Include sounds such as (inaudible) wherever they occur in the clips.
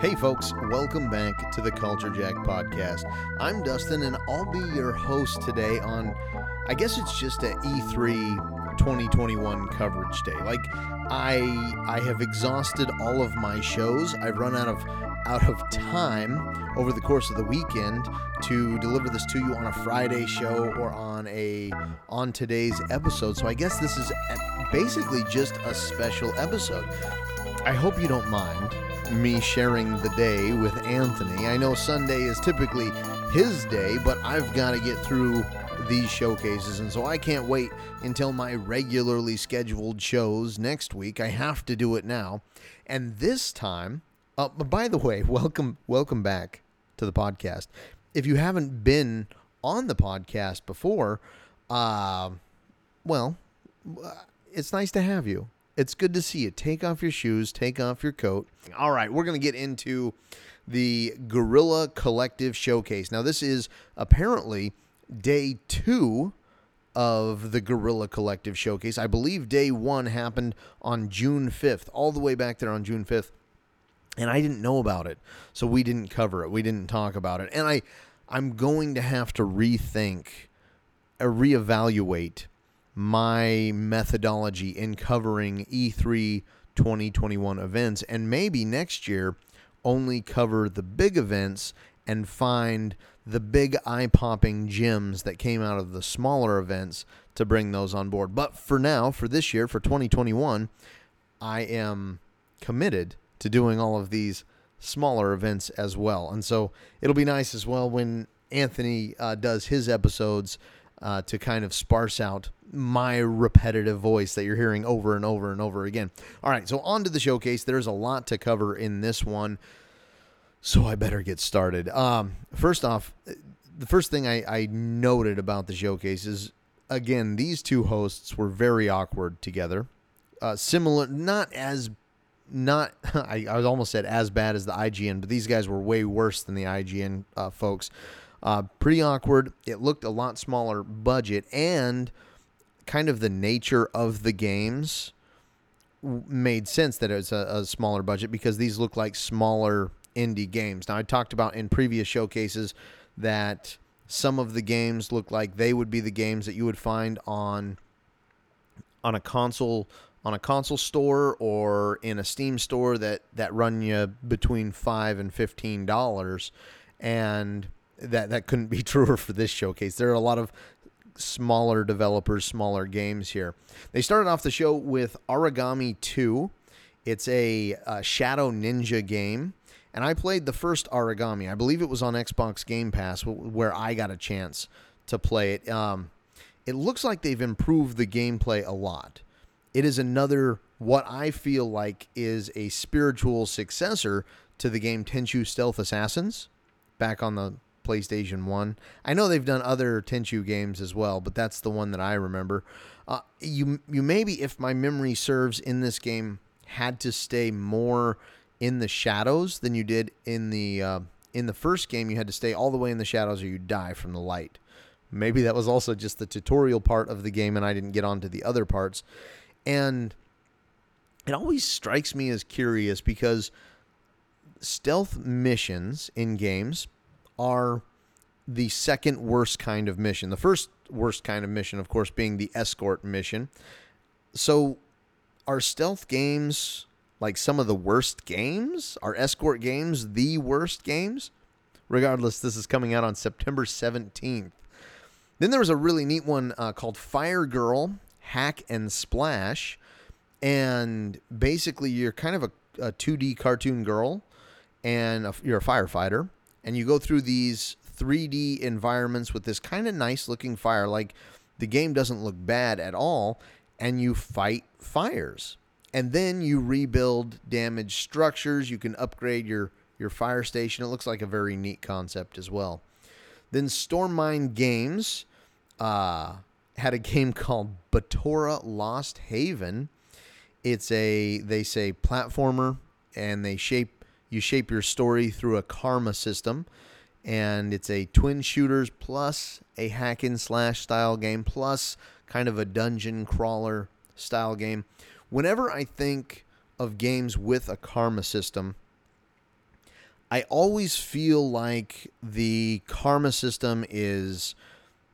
Hey, folks, welcome back to the Culture Jack podcast. I'm Dustin, and I'll be your host today on, I guess it's just a E3 2021 coverage day. Like, I I have exhausted all of my shows. I've run out of out of time over the course of the weekend to deliver this to you on a Friday show or on a on today's episode. So I guess this is uh, basically just a special episode. I hope you don't mind me sharing the day with Anthony. I know Sunday is typically his day, but I've got to get through these showcases, and so I can't wait until my regularly scheduled shows next week. I have to do it now. And this time, uh, by the way, welcome welcome back to the podcast. If you haven't been on the podcast before, uh, well, it's nice to have you. It's good to see you. Take off your shoes, take off your coat. All right, we're going to get into the Guerrilla Collective Showcase. Now, this is apparently day two of the Guerrilla Collective Showcase. I believe day one happened on June 5th, all the way back there on June 5th. And I didn't know about it. So we didn't cover it. We didn't talk about it. And I I'm going to have to rethink uh, reevaluate my methodology in covering E3 2021 events and maybe next year only cover the big events and find the big eye popping gems that came out of the smaller events to bring those on board. But for now, for this year, for 2021, I am committed to doing all of these smaller events as well. And so it'll be nice as well when Anthony uh, does his episodes uh, to kind of sparse out my repetitive voice that you're hearing over and over and over again. All right, so on to the showcase. There's a lot to cover in this one, so I better get started. Um, first off, the first thing I, I noted about the showcase is again, these two hosts were very awkward together. Uh, similar, not as, not, (laughs) I, I almost said as bad as the IGN, but these guys were way worse than the IGN uh, folks. Uh, pretty awkward. It looked a lot smaller budget, and kind of the nature of the games made sense that it was a, a smaller budget because these look like smaller indie games. Now, I talked about in previous showcases that some of the games look like they would be the games that you would find on on a console on a console store or in a Steam store that that run you between five and fifteen dollars, and that that couldn't be (laughs) truer for this showcase. There are a lot of smaller developers, smaller games here. They started off the show with Aragami 2. It's a, a, Shadow Ninja game. And I played the first Aragami. I believe it was on Xbox Game Pass where I got a chance to play it. Um, it looks like they've improved the gameplay a lot. It is another, what I feel like is a spiritual successor to the game Tenchu Stealth Assassins back on the PlayStation 1. I know they've done other Tenchu games as well, but that's the one that I remember. Uh, you you maybe if my memory serves in this game had to stay more in the shadows than you did in the uh, in the first game. You had to stay all the way in the shadows or you die from the light. Maybe that was also just the tutorial part of the game, and I didn't get onto the other parts. And it always strikes me as curious because stealth missions in games are the second worst kind of mission. The first worst kind of mission, of course, being the escort mission. So, are stealth games like some of the worst games? Are escort games the worst games? Regardless, this is coming out on September 17th. Then there was a really neat one uh, called Fire Girl Hack and Splash. And basically, you're kind of a, a 2D cartoon girl, and a, you're a firefighter and you go through these 3D environments with this kind of nice looking fire. Like the game doesn't look bad at all, and you fight fires. And then you rebuild damaged structures. You can upgrade your, your fire station. It looks like a very neat concept as well. Then Stormind Games uh, had a (laughs) game called Batora Lost Haven. It's a, they say, platformer, and they shape you shape your story through a karma system, and it's a twin shooters plus a hack and slash style game plus kind of a dungeon crawler style game. Whenever I think of games with a karma system, I always feel like the karma system is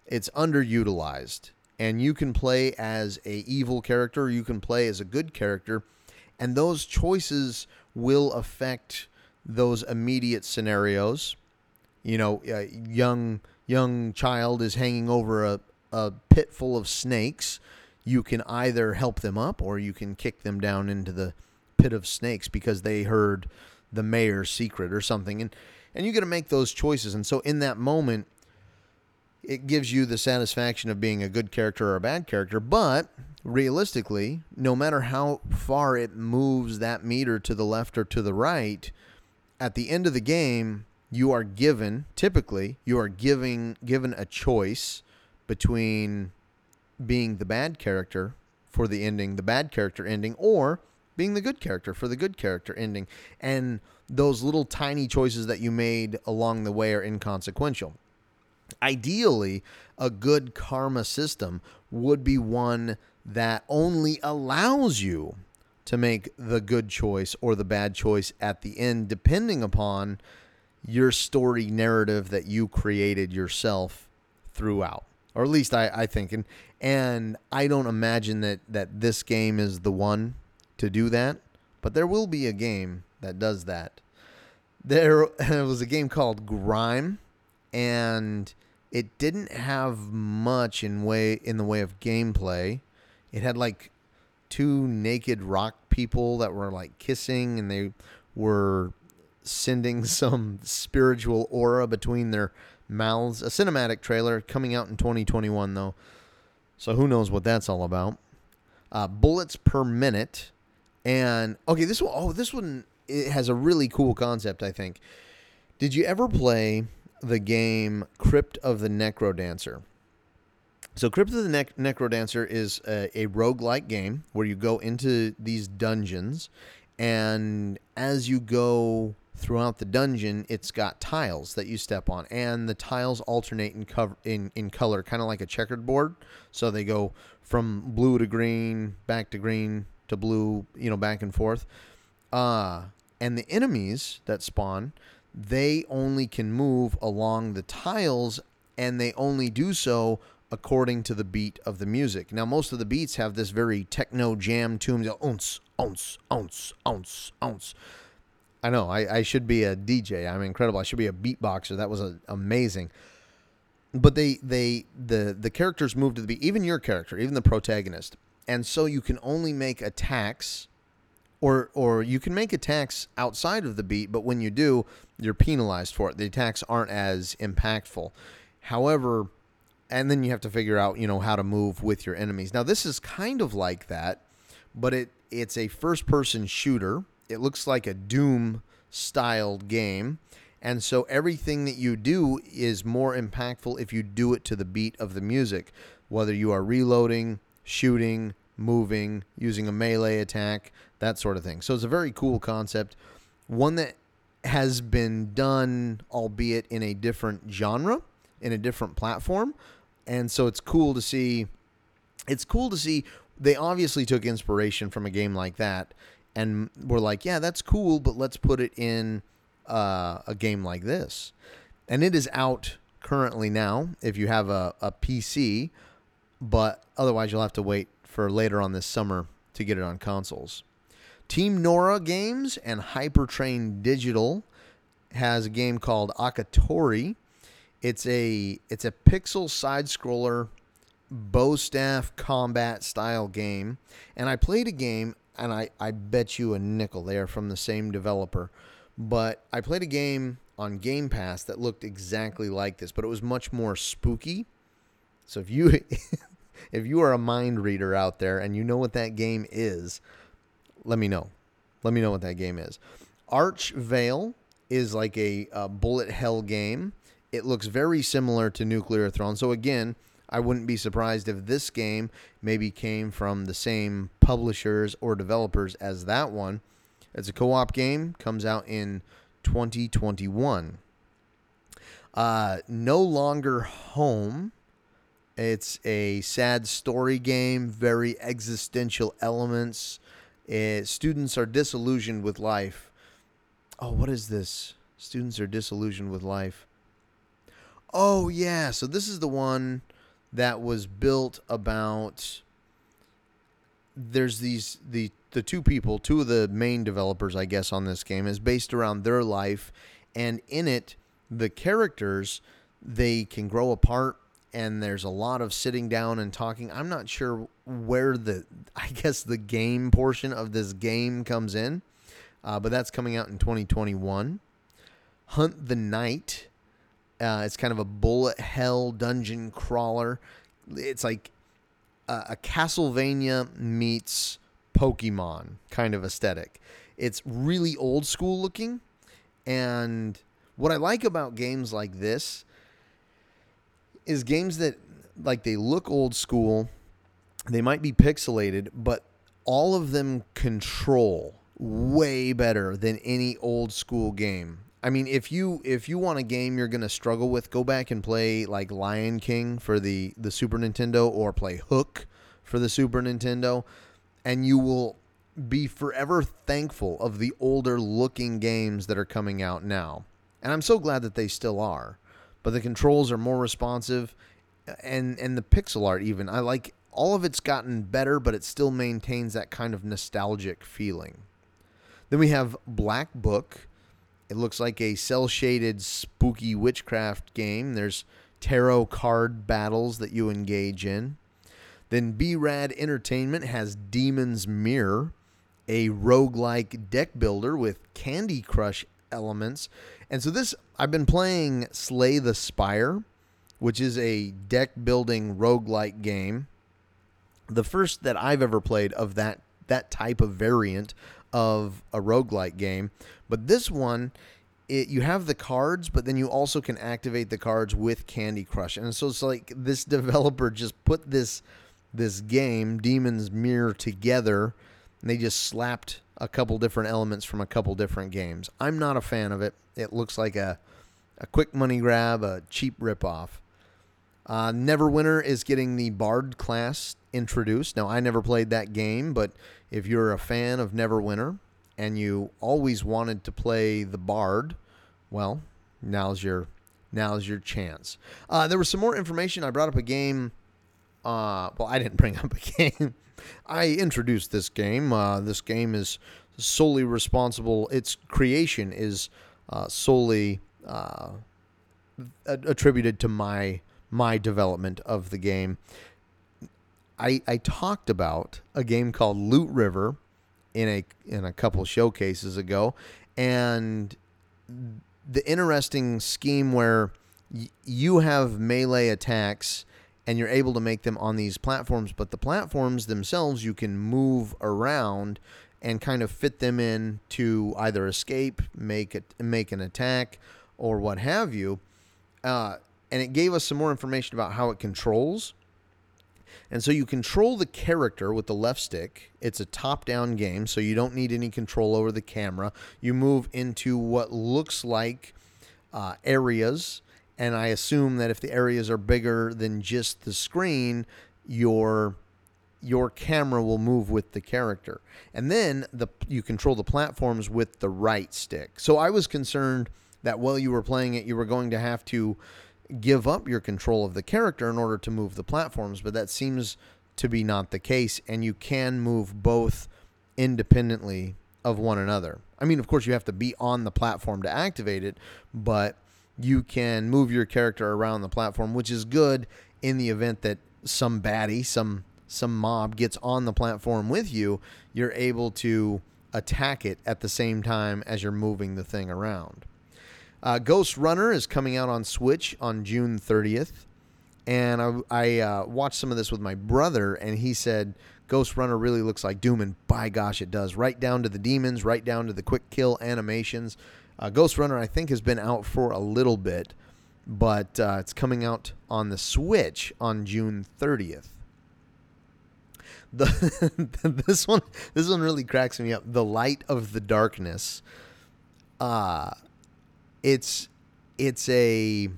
it's underutilized and you can play as a evil character, you can play as a good character, and those choices will affect those immediate scenarios. You know, a young young child is hanging over a, a pit full of snakes. You can either help them up or you can kick them down into the pit of snakes because they heard the mayor's secret or something. And and you got to make those choices. And so in that moment, it gives you the satisfaction of being a good character or a bad character. But realistically, no matter how far it moves that meter to the left or to the right, at the end of the game, you are given typically you are giving given a choice between being the bad character for the ending, the bad character ending, or being the good character for the good character ending. And those little tiny choices that you made along the way are inconsequential. Ideally, a good karma system would be one that only allows you to make the good choice or the bad choice at the end, depending upon your story narrative that you created yourself throughout. Or at least I, I think. And and I don't imagine that, that this game is the one to do that. But there will be a game that does that. There (laughs) was a game called Grime, and it didn't have much in way in the way of gameplay. It had like two naked rock people that were like kissing and they were sending (laughs) some spiritual aura between their mouths. A cinematic trailer coming out in 2021 though. So who knows what that's all about. Uh, bullets per minute. And okay, this one oh this one it has a really cool concept, I think. Did you ever play the game Crypt of the Necrodancer? So, Crypt of the ne- Necrodancer is a, a roguelike game where you go into these dungeons, and as you go throughout the dungeon, it's got tiles that you step on, and the tiles alternate in cover in, in color, kind of like a checkered board. So they go from blue to green, back to green to blue, you know, back and forth. Uh, and the enemies that spawn, they only can move along the tiles, and they only do so according to the beat of the music. Now, most of the beats have this very techno jam tune, ounce, ounce, ounce, ounce, ounce. I know I, I should be a DJ. I'm incredible. I should be a beatboxer. That was a, amazing. But they they the the characters move to the beat. Even your character, even the protagonist, and so you can only make attacks, or or you can make attacks outside of the beat. But when you do, you're penalized for it. The attacks aren't as impactful. However, and then you have to figure out you know how to move with your enemies now this is kind of like that but it it's a first person shooter it looks like a doom styled game and so everything that you do is more impactful if you do it to the beat of the music whether you are reloading shooting moving using a melee attack that sort of thing so it's a very cool concept one that has been done albeit in a different genre in a different platform. And so it's cool to see. It's cool to see. They obviously took inspiration from a game like that, and were like, "Yeah, that's cool, but let's put it in uh, a game like this." And it is out currently now. If you have a, a PC, but otherwise you'll have to wait for later on this summer to get it on consoles. Team Nora Games and Hypetrain Digital has a game called Akatori. It's a it's a pixel side scroller bow staff combat style game. And I played a game and I, I bet you a nickel they are from the same developer. But I played a game on Game Pass that looked exactly like this, but it was much more spooky. So if you (laughs) if you are a mind reader out there and you know what that game is, let me know. Let me know what that game is. Archvale is like a, a bullet hell game it looks very similar to Nuclear Throne. So again, I wouldn't be surprised if this game maybe came from the same publishers or developers as that one. It's a co-op game, comes out in 2021. Uh, no longer home. It's a sad story game, very existential elements. It, students are disillusioned with life. Oh, what is this? Students are disillusioned with life. Oh yeah, so this is the one that was built about there's these the the two people, two of the main developers I guess on this game is based around their life and in it the characters they can grow apart and there's a lot of sitting down and talking. I'm not sure where the I guess the game portion of this game comes in. Uh, but that's coming out in 2021. Hunt the Night. Uh, it's kind of a bullet hell dungeon crawler. It's like a, a Castlevania meets Pokemon kind of aesthetic. It's really old school looking. And what I like about games like this is games that like they look old school, they might be pixelated, but all of them control way better than any old school game. I mean, if you if you want a game you're gonna struggle with, go back and play like Lion King for the the Super Nintendo or play Hook for the Super Nintendo, and you will be forever thankful of the older looking games that are coming out now. And I'm so glad that they still are. But the controls are more responsive and and the pixel art even. I like all of it's gotten better, but it still maintains that kind of nostalgic feeling. Then we have Black Book. It looks like a cel shaded spooky witchcraft game. There's tarot card battles that you engage in. Then B Rad Entertainment has Demon's Mirror, a roguelike deck builder with Candy Crush elements. And so this I've been playing Slay the Spire, which is a deck building roguelike game. The first that I've ever played of that that type of variant of a roguelike game. But this one, it, you have the cards, but then you also can activate the cards with Candy Crush. And so it's like this (laughs) developer just put this this game, Demon's Mirror, together, and they just slapped a couple different elements from a couple different games. I'm not a fan of it. It looks like a a quick money grab, a cheap ripoff. Uh, Neverwinter is getting the Bard class introduced. Now, I never played that game, but if you're a fan of Neverwinter and you always wanted to play the Bard, well, now's your now's your chance. Uh, there was some more information. I brought up a game. Uh, well, I didn't bring up a (laughs) game. I introduced this game. Uh, this game is solely responsible. Its creation is uh, solely uh, attributed to my my development of the game. I I talked about a game called Loot River in a in a couple showcases ago, and the interesting scheme where y- you have melee attacks and you're able to make them on these platforms, but the platforms themselves you can move around and kind of fit them in to either escape, make it make an attack, or what have you. Uh, and it gave us some more information about how it controls. And so you control the character with the left stick. It's a top down game, so you don't need any control over the camera. You move into what looks like uh, areas. And I assume that if the areas are bigger than just the screen, your your camera will move with the character. And then the you control the platforms with the right stick. So I was concerned that while you were playing it, you were going to have to give up your control of the character in order to move the platforms, but that seems to be not the case, and you can move both independently of one another. I mean, of course, you have to be on the platform to activate it, but you can move your character around the platform, which is good in the event that some baddie, some some mob gets on the platform with you, you're able to attack it at the same time as you're moving the thing around. Uh, Ghost Runner is coming out on Switch on June 30th. And I, I uh, watched some of this with my brother, and he said Ghost Runner really looks like Doom, and by gosh, it does. Right down to the demons, right down to the quick kill animations. Uh, Ghost Runner, I think, has been out for a little bit, but uh, it's coming out on the Switch on June 30th. The (laughs) this one this one really cracks me up. The Light of the Darkness. Uh it's it's a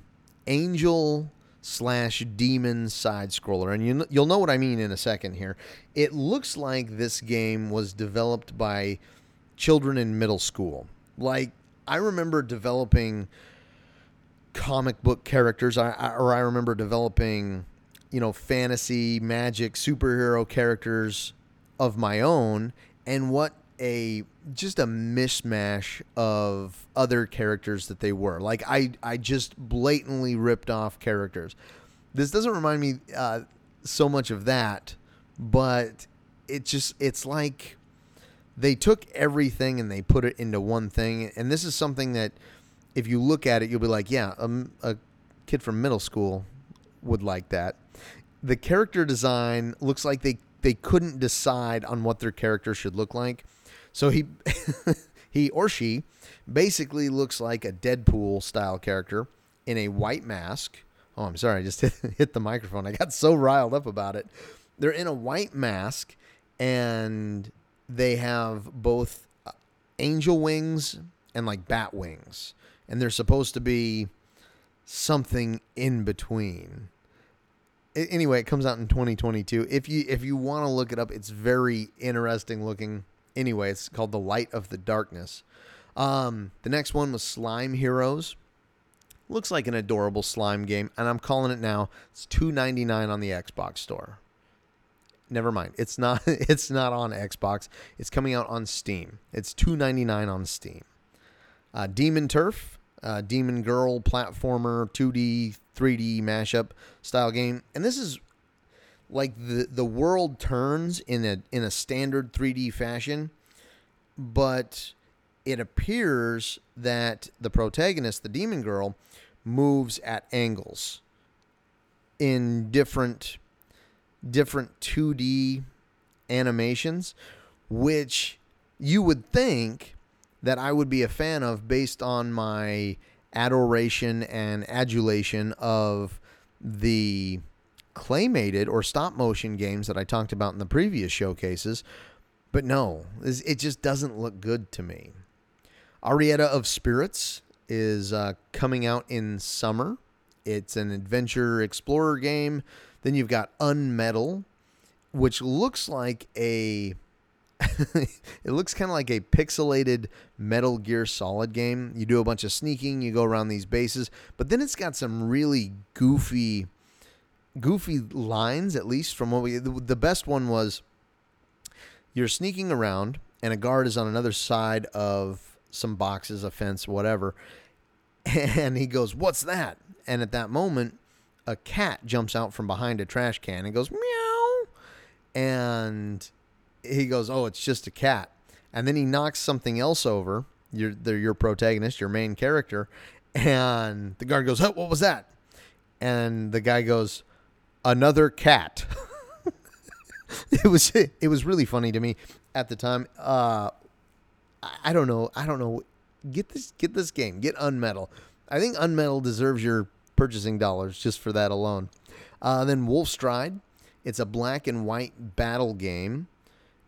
angel slash demon side scroller and you, you'll know what i mean in a second here it looks like this game was developed by children in middle school like I remember developing comic book characters, or I remember developing, you know, fantasy, magic, superhero characters of my own, and what a just a mishmash of other characters that they were. Like I, I just blatantly ripped off characters. This doesn't remind me uh, so much of that, but it just it's like they took everything and they put it into one thing. And this is something that if you look at it, you'll be like, yeah, um, a kid from middle school would like that. The character design looks like they they couldn't decide on what their character should look like. So he (laughs) he or she basically looks like a Deadpool style character in a white mask. Oh, I'm sorry, I just hit, (laughs) hit the microphone. I got so riled up about it. They're in a white mask and they have both uh, angel wings and like bat wings. And they're supposed to be something in between anyway, it comes out in 2022. If you if you want to look it up, it's very interesting looking. Anyway, it's called The Light of the Darkness. Um, the next one was Slime Heroes. Looks like an adorable slime game, and I'm calling it now. It's 2.99 on the Xbox store. Never mind. It's not (laughs) it's not on Xbox. It's coming out on Steam. It's 2.99 on Steam. Uh, Demon Turf, uh, Demon Girl platformer 2D 3D mashup style game. And this is like the the world turns in a in a standard 3D fashion, but it appears that the protagonist, the demon girl, moves at angles in different different 2D animations, which you would think that I would be a fan of based on my adoration and adulation of the claymated or stop motion games that I talked about in the previous showcases. But no, it just doesn't look good to me. Arietta of Spirits is uh, coming out in summer. It's an adventure explorer game. Then you've got Unmetal, which looks like a (laughs) it looks kind of like a pixelated Metal Gear Solid game. You do a bunch of sneaking, you go around these bases, but then it's got some really goofy, goofy lines. At least from what we, the best one was, you're sneaking around, and a guard is on another side of some boxes, a fence, whatever, (laughs) and he goes, "What's that?" And at that moment, a cat jumps out from behind a trash can and goes meow, and he goes, "Oh, it's just a cat," and then he knocks something else over. Your your protagonist, your main character, and the guard goes, "Oh, what was that?" And the guy goes, "Another cat." (laughs) it was it was really funny to me at the time. Uh, I don't know. I don't know. Get this get this game. Get Unmetal. I think Unmetal deserves your purchasing dollars just for that alone. Uh, then Wolf Stride. It's a black and white battle game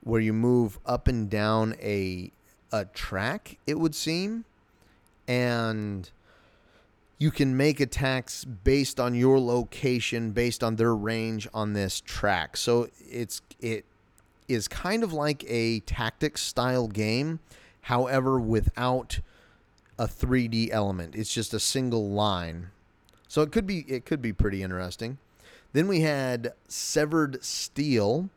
where you move up and down a a track, it would seem, and you can make attacks based on your location, based on their range on this track. So it's it is kind of like a tactics style game, however, without a 3D element. It's just a single line. So it could be it could be pretty interesting. Then we had Severed Steel,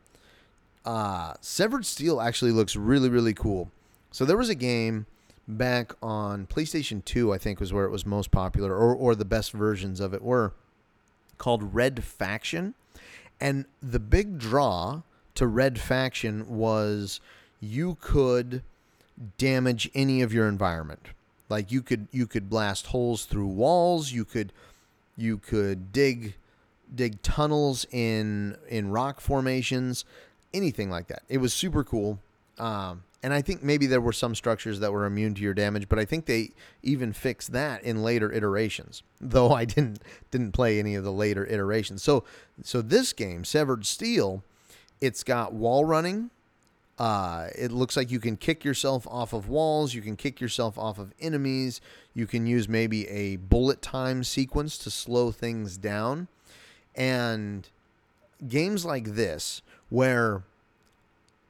uh, Severed Steel actually looks really, really cool. So there was a game back on PlayStation 2, I think was where it was most popular, or, or the best versions of it were, called Red Faction. And the big draw to Red Faction was you could damage any of your environment. Like you could you could blast holes through walls, you could you could dig dig tunnels in in rock formations anything like that. It was super cool. Um, and I think maybe there were some structures that were immune to your damage, but I think they even fixed that in later iterations. (laughs) Though I didn't didn't play any of the later iterations. So so this game, Severed Steel, it's got wall running. Uh, it looks like you can kick yourself off of walls. You can kick yourself off of enemies. You can use maybe a bullet time sequence to slow things down. And games like this, where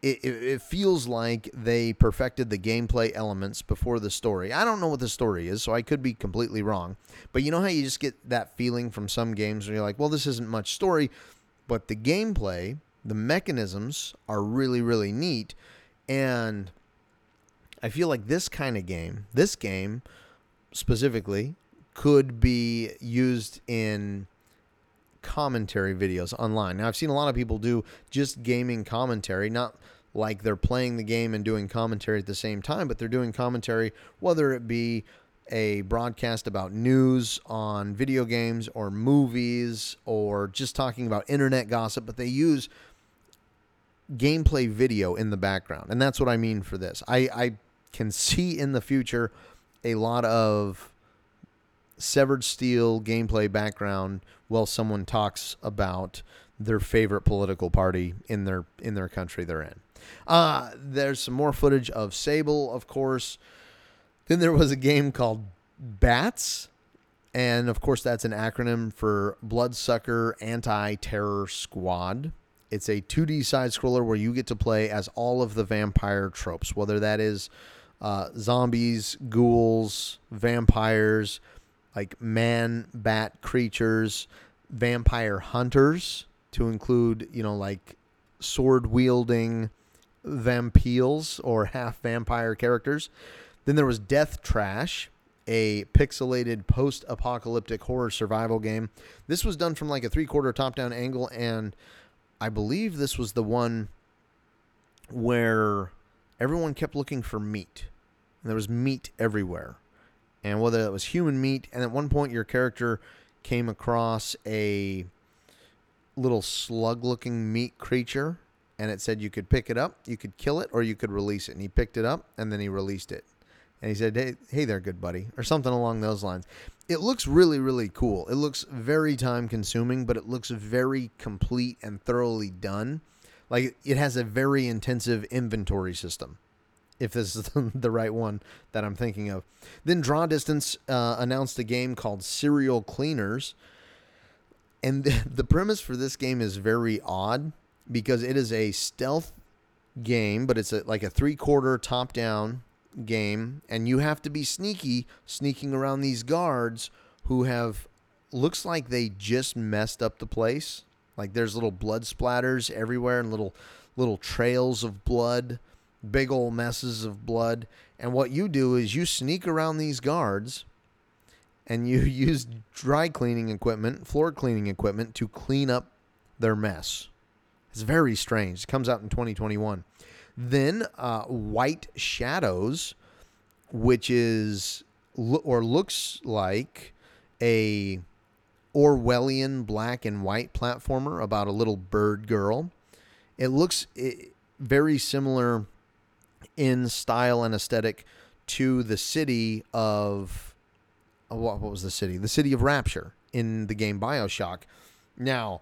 it, it, it feels like they perfected the gameplay elements before the story. I don't know what the story is, so I could be completely wrong. But you know how you just get that feeling from some games where you're like, well, this isn't much story, but the gameplay, the mechanisms are really, really neat. And I feel like this kind of game, this game specifically, could be used in commentary videos online. Now, I've seen a lot of people do just gaming commentary, not like they're playing the game and doing commentary at the same time, but they're doing commentary, whether it be a broadcast about news on video games or movies or just talking about internet gossip, but they use gameplay video in the background. And that's what I mean for this. I, I can see in the future a lot of severed steel gameplay background while someone talks about their favorite political party in their in their country they're in. Uh, there's some more footage of Sable, of course. Then there was a game called Bats, and of course that's an acronym for Bloodsucker Anti-Terror Squad. It's a 2D side scroller where you get to play as all of the vampire tropes, whether that is uh, zombies, ghouls, vampires, like man bat creatures, vampire hunters, to include, you know, like sword wielding vampires or (laughs) half vampire characters. Then there was Death Trash, a pixelated post apocalyptic horror survival game. This was done from like a three quarter top down angle, and I believe this was the one where everyone kept looking for meat. And there was meat everywhere and whether it was human meat. And at one point, your character came across a little slug looking meat creature, and it said you could pick it up, you could kill it, or you could release it. And he picked it up, and then he released it. And he said, hey, hey there, good buddy, or something along those lines. It looks really, really cool. It looks very time consuming, but it looks very complete and thoroughly done. Like it has a very intensive inventory system if this is (laughs) the right one that I'm thinking of. Then Draw Distance uh, announced a game called Serial Cleaners. And (laughs) the premise for this game is very odd because it is a stealth game, but it's a, like a three quarter top down game. And you have to be sneaky, sneaking around these guards who have, looks like they just messed up the place. Like there's little blood splatters everywhere and little little trails of blood big old messes of blood. And what you do is you sneak around these guards and you (laughs) use dry cleaning equipment, floor cleaning equipment to clean up their mess. It's very strange. It comes out in 2021. Then uh, White Shadows, which is or looks like a Orwellian black and white platformer about a little bird girl. It looks very similar in style and aesthetic to the city of uh, what was the city? The city of Rapture in the game BioShock. Now,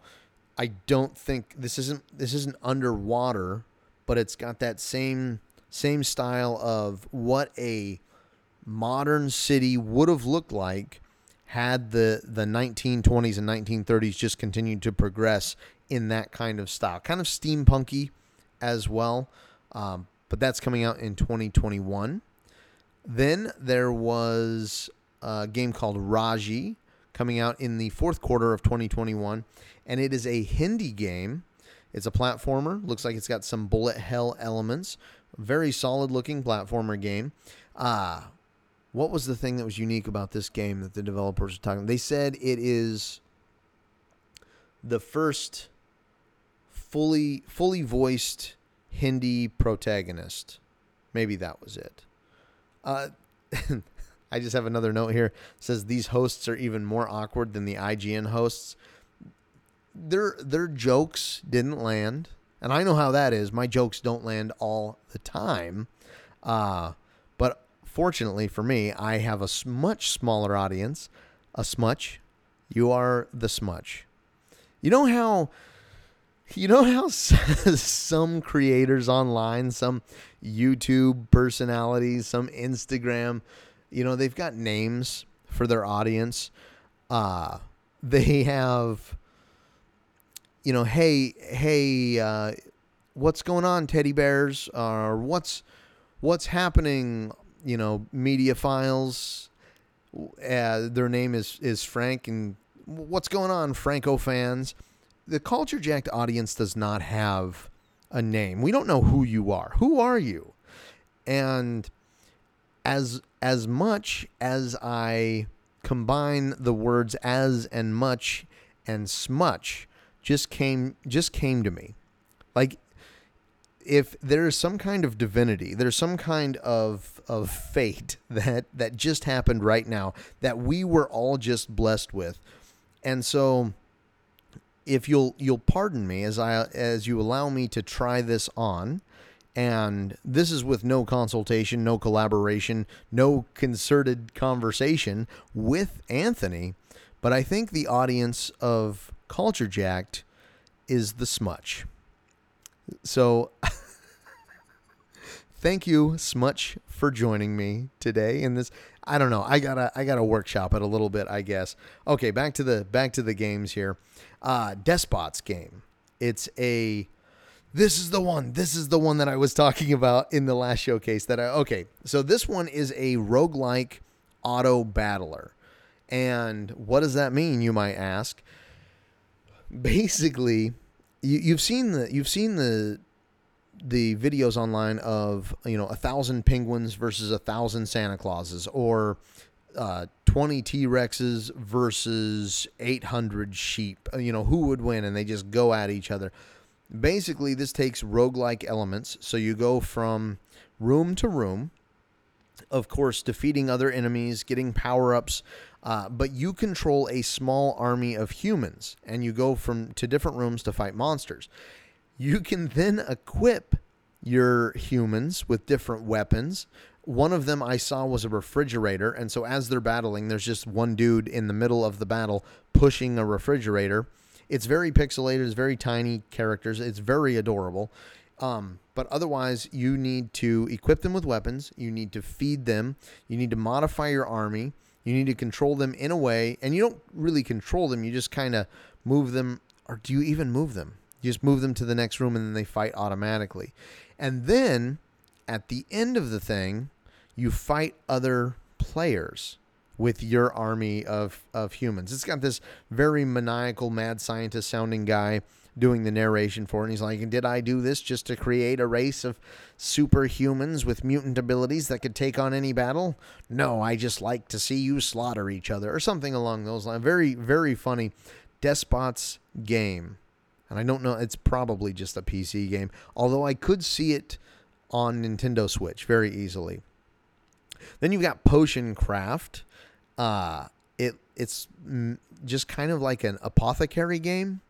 I don't think this isn't this isn't underwater, but it's got that same same style of what a modern city would have looked like had the the 1920s and 1930s just continued to progress in that kind of style, kind of steampunky as well. Um, but that's coming out in 2021. Then there was a game called Raji coming out in the fourth quarter of 2021, and it is a Hindi game. It's a platformer. Looks like it's got some bullet hell elements. Very solid looking platformer game. Ah, uh, what was the thing that was unique about this game that the developers were talking? They said it is the first fully fully voiced Hindi protagonist. Maybe that was it. Uh, (laughs) I just have another note here. It says these hosts are even more awkward than the IGN hosts. Their their jokes didn't land, and I know how that is. My jokes don't land all the time. Uh, but fortunately for me, I have a much smaller audience. A smutch. You are the smutch. You know how you know how (laughs) some creators online, some YouTube personalities, some Instagram, you know, they've got names for their audience. Uh, they have, you know, hey, hey, uh, what's going on, teddy bears? Or what's what's happening? You know, media files. Uh, their name is is Frank, and what's going on, Franco fans? The Culture Jacked audience does not have a name. We don't know who you are. Who are you? And as as much as I combine the words as and much and smutch just came just came to me. Like if there is some kind of divinity, there's some kind of of fate (laughs) that that just happened right now that we were all just blessed with. And so if you'll you'll pardon me as I as you allow me to try this on and this is with no consultation, no collaboration, no concerted conversation with Anthony, but I think the audience of Culture Jacked is the smutch. So (laughs) thank you, Smutch, for joining me today in this. I don't know. I gotta I gotta workshop it a little bit, I guess. Okay, back to the back to the games here. Uh Despots game. It's a this is the one. This is the one that I was talking about in the last showcase that I okay. So this one is a roguelike auto battler. And what does that mean, you might ask? Basically, you, you've seen the you've seen the the videos online of you know a thousand penguins versus a thousand Santa Clauses or uh, 20 T Rexes versus 800 sheep. You know, who would win? And they just go at each other. Basically, this takes roguelike elements. So you go from room to room, of course, defeating other enemies, getting power ups. Uh, but you control a small army of humans, and you go from to different rooms to fight monsters. You can then equip your humans with different weapons. One of them I saw was a refrigerator, and so as they're battling, there's just one dude in the middle of the battle pushing a refrigerator it's very pixelated. It's very tiny characters. It's very adorable. Um, but otherwise, you need to equip them with weapons. You need to feed them. You need to modify your army. You need to control them in a way, and you don't really control them. You just kind of move them, or do you even move them? You just move them to the next room, and then they fight automatically. And then at the end of the thing, you fight other players with your army of, of humans. It's got this very maniacal, mad scientist sounding guy doing the narration for it. And he's like, Did I do this just to create a race of superhumans with mutant abilities that could take on any battle? No, I just like to see you slaughter each other, or something along those lines. Very, very funny. Despot's game. And I don't know, it's probably just a PC game, although I could see it on Nintendo Switch very easily. Then you've got Potion Craft, uh, it it's just kind of like an apothecary game.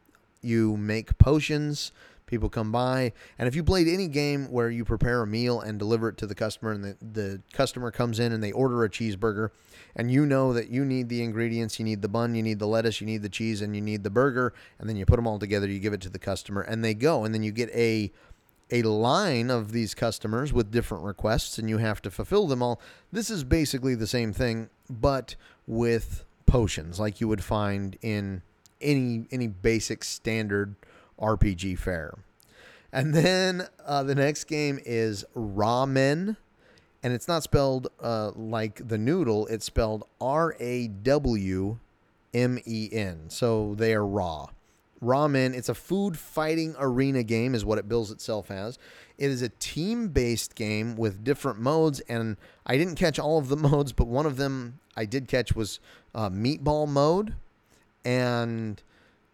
You make potions, people come by, and if you played any game where you prepare a meal and deliver it to the customer, and the, the customer comes in and they order a cheeseburger, and you know that you need the ingredients, you need the bun, you need the lettuce, you need the cheese, and you need the burger, and then you put them all together, you give it to the customer, and they go, and then you get a a line of these customers with different requests and you have to fulfill them all. This is basically the same thing, but with potions like you would find in any any basic standard RPG fare. And then uh, the next game is RAWMEN, and it's not spelled uh, like the noodle. It's spelled R A W M E N. So they are raw. RAWMEN. It's a food fighting arena game, is what it bills itself as. It is a team based game with different modes, and I didn't catch all of the (laughs) modes, but one of them I did catch was uh, meatball mode, and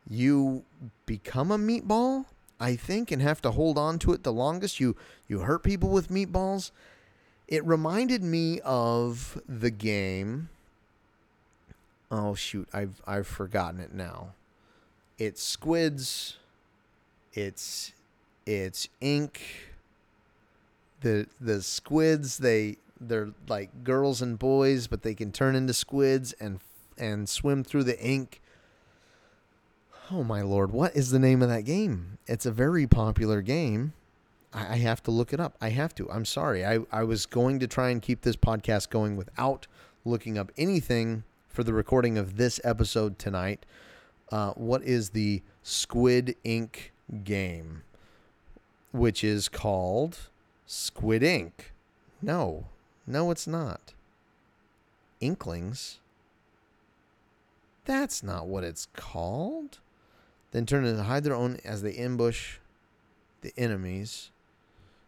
you become a meatball, I think, and have to hold on to it the longest. You you hurt people with meatballs. It reminded me of the game. Oh shoot, I've I've forgotten it now it's squids, it's it's ink. The the squids they they're like girls and boys, but they can turn into squids and and swim through the ink. Oh my lord, what is the name of that game? It's a very popular game. I, I have to look it up. I have to. I'm sorry. I, I was going to try and keep this podcast going without looking up anything for the recording of this episode tonight uh, what is the Squid Ink game? which is called Squid Ink. No, no, it's not. Inklings? That's not what it's called. Then turn to hide their own as they ambush the enemies.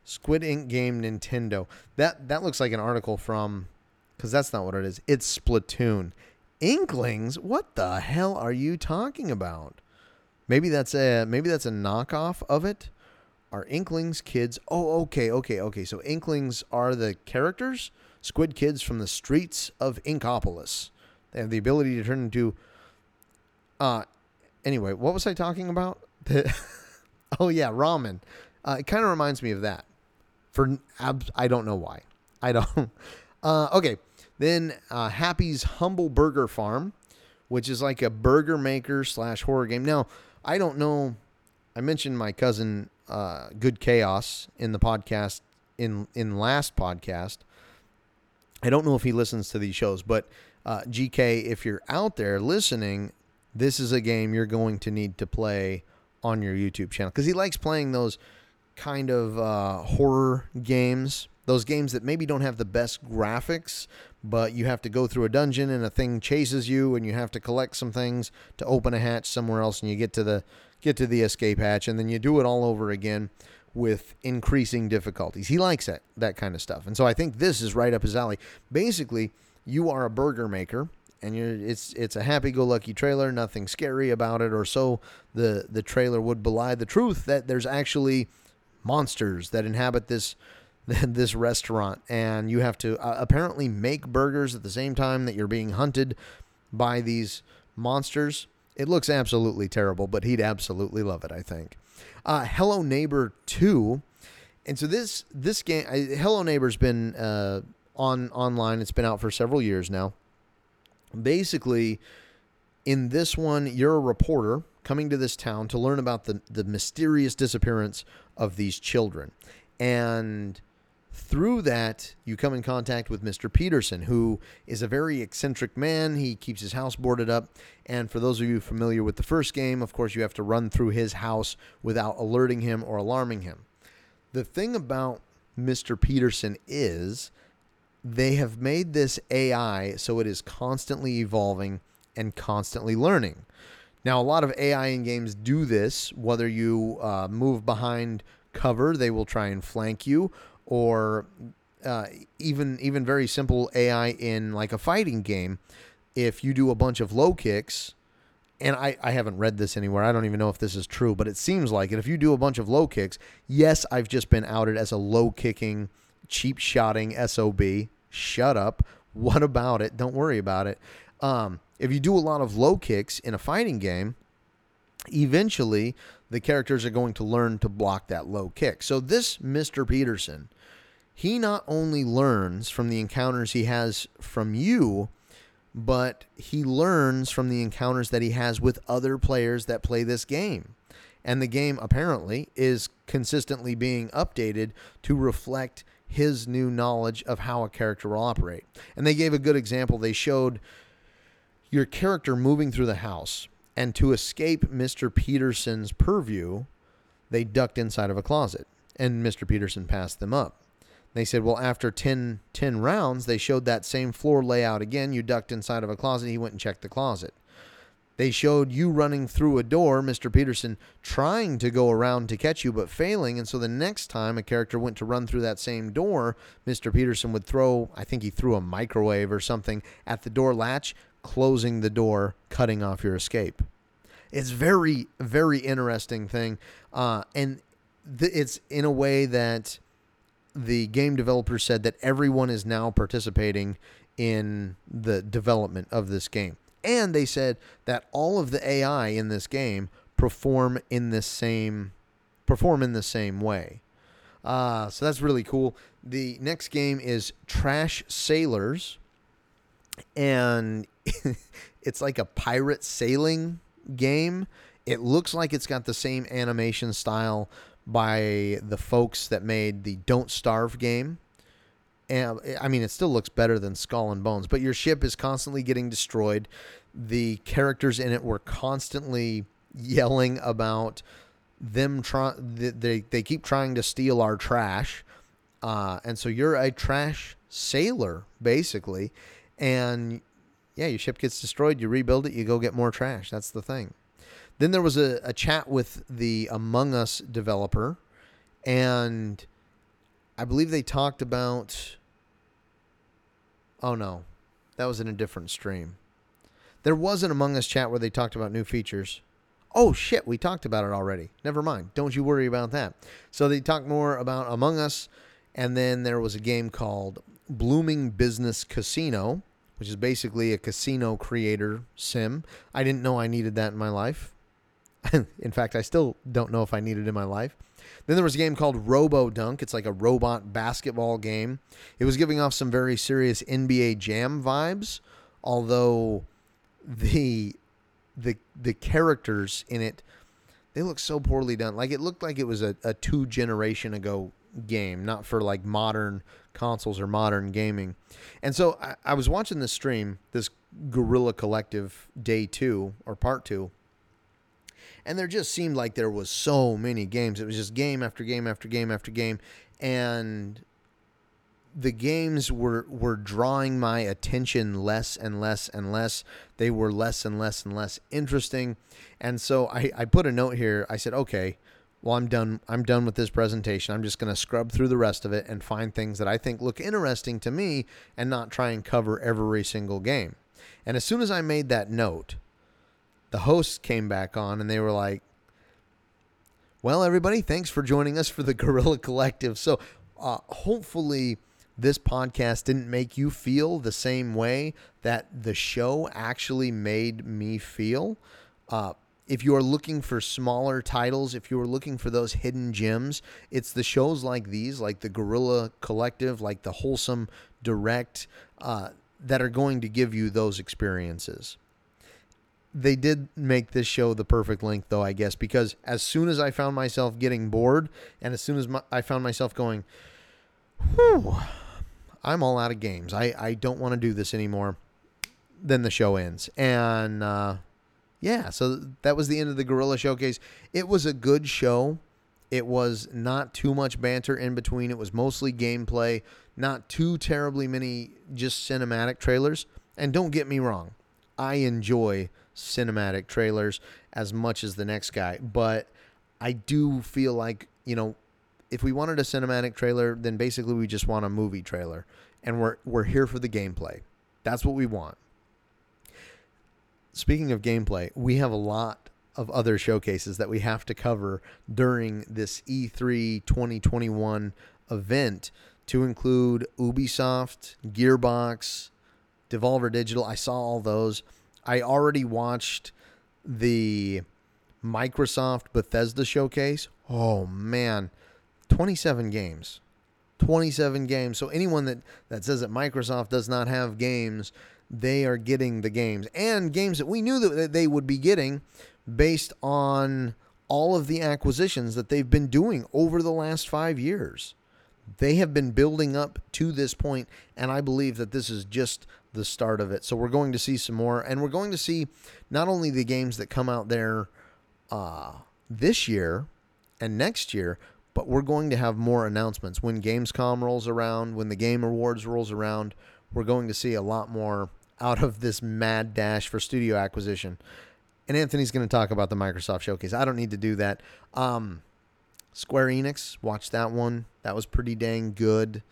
Squid Ink game Nintendo. That that looks like an article from because that's not what it is. It's Splatoon. Inklings? What the hell are you talking about? Maybe that's a maybe that's a knockoff of it. Are Inklings kids? Oh, okay, okay, okay. So Inklings are the characters, squid kids from the streets of Inkopolis. They have the ability to turn into. Uh, anyway, what was I talking about? (laughs) oh yeah, RAWMEN. Uh, it kind of reminds me of that. For I don't know why. I don't. (laughs) Uh, okay, then uh, Happy's Humble Burger Farm, which is like a burger maker slash horror game. Now I don't know. I mentioned my cousin uh, Good Chaos in the podcast in in last podcast. I don't know if he listens to these shows, but uh, GK, if you're out there listening, this is a game you're going to need to play on your YouTube channel because he likes playing those kind of uh, horror games. Those games that maybe don't have the best graphics, but you have to go through a dungeon and a thing chases you, and you have to collect some things to open a hatch somewhere else, and you get to the get to the escape hatch, and then you do it all over again with increasing difficulties. He likes that that kind of stuff, and so I think this is right up his alley. Basically, you are a burger maker, and you're it's it's a happy-go-lucky trailer, nothing scary about it, or so the the trailer would belie the truth that there's actually monsters that inhabit this (laughs) this restaurant, and you have to uh, apparently make burgers at the same time that you're being hunted by these monsters. It looks absolutely terrible, but he'd absolutely love it, I think. Uh, Hello Neighbor 2. And so this this game, I, Hello Neighbor's been uh, on online. It's been out for several years now. Basically, in this one, you're a reporter coming to this town to learn about the, the mysterious disappearance of these children. And through that, you come in contact with Mr. Peterson, who is a very eccentric man. He keeps his house boarded up. And for those of you familiar with the first game, of course, you have to run through his house without alerting him or alarming him. The thing about Mr. Peterson is they have made this AI so it is constantly evolving and constantly learning. Now, a lot of AI in games do this, whether you uh, move behind cover, they will try and flank you, or uh, even even very simple AI in like a fighting game. If you do a bunch of low kicks, and I, I haven't read this anywhere. I don't even know if this is true, but it seems like it. If you do a bunch of low kicks, yes, I've just been outed as a low kicking, cheap shotting SOB. Shut up. What about it? Don't worry about it. Um, if you do a lot of low kicks in a fighting game, eventually the characters are going to learn to block that low kick. So this Mr. Peterson he not only learns from the encounters he has from you, but he learns from the encounters that he has with other players that play this game. And the game apparently is consistently being updated to reflect his new knowledge of how a character will operate. And they gave a good example. They showed your character moving through the house, and to escape Mr. Peterson's purview, they ducked inside of a closet, and Mr. Peterson passed them up. They said, well, after 10, 10 rounds, they showed that same floor layout again. You ducked inside of a closet. He went and checked the closet. They showed you running through a door, Mr. Peterson trying to go around to catch you, but failing. And so the next time a character went to run through that same door, Mr. Peterson would throw, I think he threw a microwave or something at the door latch, closing the door, cutting off your escape. It's very, very interesting thing. Uh, and th- it's in a way that the game developer said that everyone is now participating in the development of this game. And they said that all of the AI in this game perform in the same perform in the same way. Uh, so that's really cool. The next game is Trash Sailors, and (laughs) it's like a pirate sailing game. It looks like it's got the same animation style by the folks that made the Don't Starve game. And I mean, it still looks better than Skull and Bones, but your ship is constantly getting destroyed. The characters in it were constantly yelling about them try they they keep trying to steal our trash, uh, and so you're a trash sailor basically, and yeah, your ship gets destroyed, you rebuild it, you go get more trash. That's the thing. Then there was a, a chat with the Among Us developer, and I believe they talked about. Oh no, that was in a different stream. There was an Among Us chat where they talked about new features. Oh shit, we talked about it already. Never mind. Don't you worry about that. So they talked more about Among Us, and then there was a game called Blooming Business Casino, which is basically a casino creator sim. I didn't know I needed that in my life. (laughs) in fact, I still don't know if I need it in my life. Then there was a game called Robo Dunk. It's like a robot basketball game. It was giving off some very serious NBA Jam vibes, although the the the characters in it they look so poorly done. Like it looked like it was a, a two generation ago game, not for like modern consoles or modern gaming. And so I, I was watching this stream, this Guerrilla Collective Day Two or Part Two, and there just seemed like there was so many games. It was just game after game after game after game, and the games were were drawing my attention less and less and less. They were less and less and less interesting, and so I, I put a note here. I said, okay, well I'm done. I'm done with this presentation. I'm just going to scrub through the rest of it and find things that I think look interesting to me, and not try and cover every single game. And as soon as I made that note, the hosts came back on and they were like, well, everybody, thanks for joining us for the (laughs) Guerrilla Collective. So, uh, hopefully, this podcast didn't make you feel the same way that the show actually made me feel. Uh, if you are looking for smaller titles, if you are looking for those hidden gems, it's the shows like these, like the Guerrilla Collective, like the Wholesome Direct, uh, that are going to give you those experiences. They did make this show the perfect length, though, I guess, because as soon as I found myself getting bored, and as soon as my, I found myself going, whew, I'm all out of games. I, I don't want to do this anymore. Then the show ends. And uh, yeah, so that was the end of the Guerrilla Showcase. It was a good show. It was not too much banter in between. It was mostly gameplay, not too terribly many just cinematic trailers. And don't get me wrong, I enjoy cinematic trailers as much as the next guy, but I do feel like, you know, if we wanted a cinematic trailer, then basically we just want a movie trailer, and we're we're here for the gameplay. That's what we want. Speaking of gameplay, we have a lot of other showcases that we have to cover during this E3 2021 event to include Ubisoft, Gearbox, Devolver Digital. I saw all those. I already watched the Microsoft Bethesda showcase. Oh man, 27 games. 27 games. So anyone that, that says that Microsoft does not have games, they are getting the games and games that we knew that they would be getting based on all of the acquisitions that they've been doing over the last five years. They have been building up to this point, and I believe that this is just the start of it. So we're going to see some more, and we're going to see not only the games that come out there uh, this year and next year, but we're going to have more announcements when Gamescom rolls around, when the Game Awards rolls around. We're going to see a lot more out of this mad dash for studio acquisition. And Anthony's going to talk about the Microsoft showcase. I don't need to do that. Um, Square Enix, watch that one. That was pretty dang good.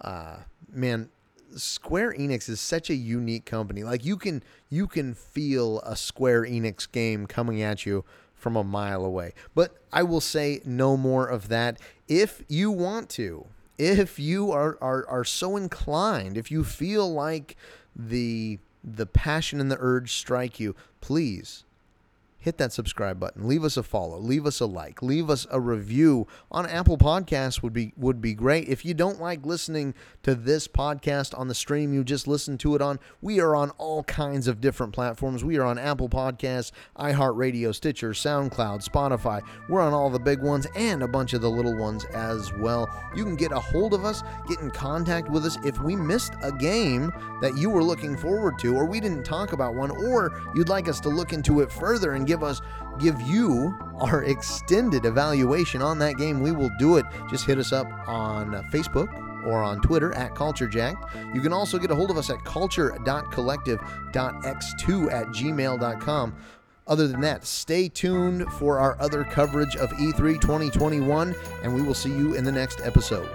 Uh, man, Square Enix is such a unique company. Like you can you can feel a Square Enix game coming at you from a mile away. But I will say no more of that. If you want to, if you are, are, are so inclined, if you feel like the the passion and the urge strike you, please hit that subscribe button. Leave us a follow. Leave us a like. Leave us a review on Apple Podcasts would be would be great. If you don't like listening to this podcast on the stream you just listened to it on, we are on all kinds of different platforms. We are on Apple Podcasts, iHeartRadio, Stitcher, SoundCloud, Spotify. We're on all the big ones and a bunch of the little ones as well. You can get a hold of us, get in contact with us if we missed a game that you were looking forward to or we didn't talk about one or you'd like us to look into it further and give us give you our extended evaluation on that game, we will do it. Just hit us up on Facebook or on Twitter at CultureJacked. You can also get a hold of us at culture.collective.x2 at gmail.com. Other than that, stay tuned for our other coverage of E3 2021, and we will see you in the next episode.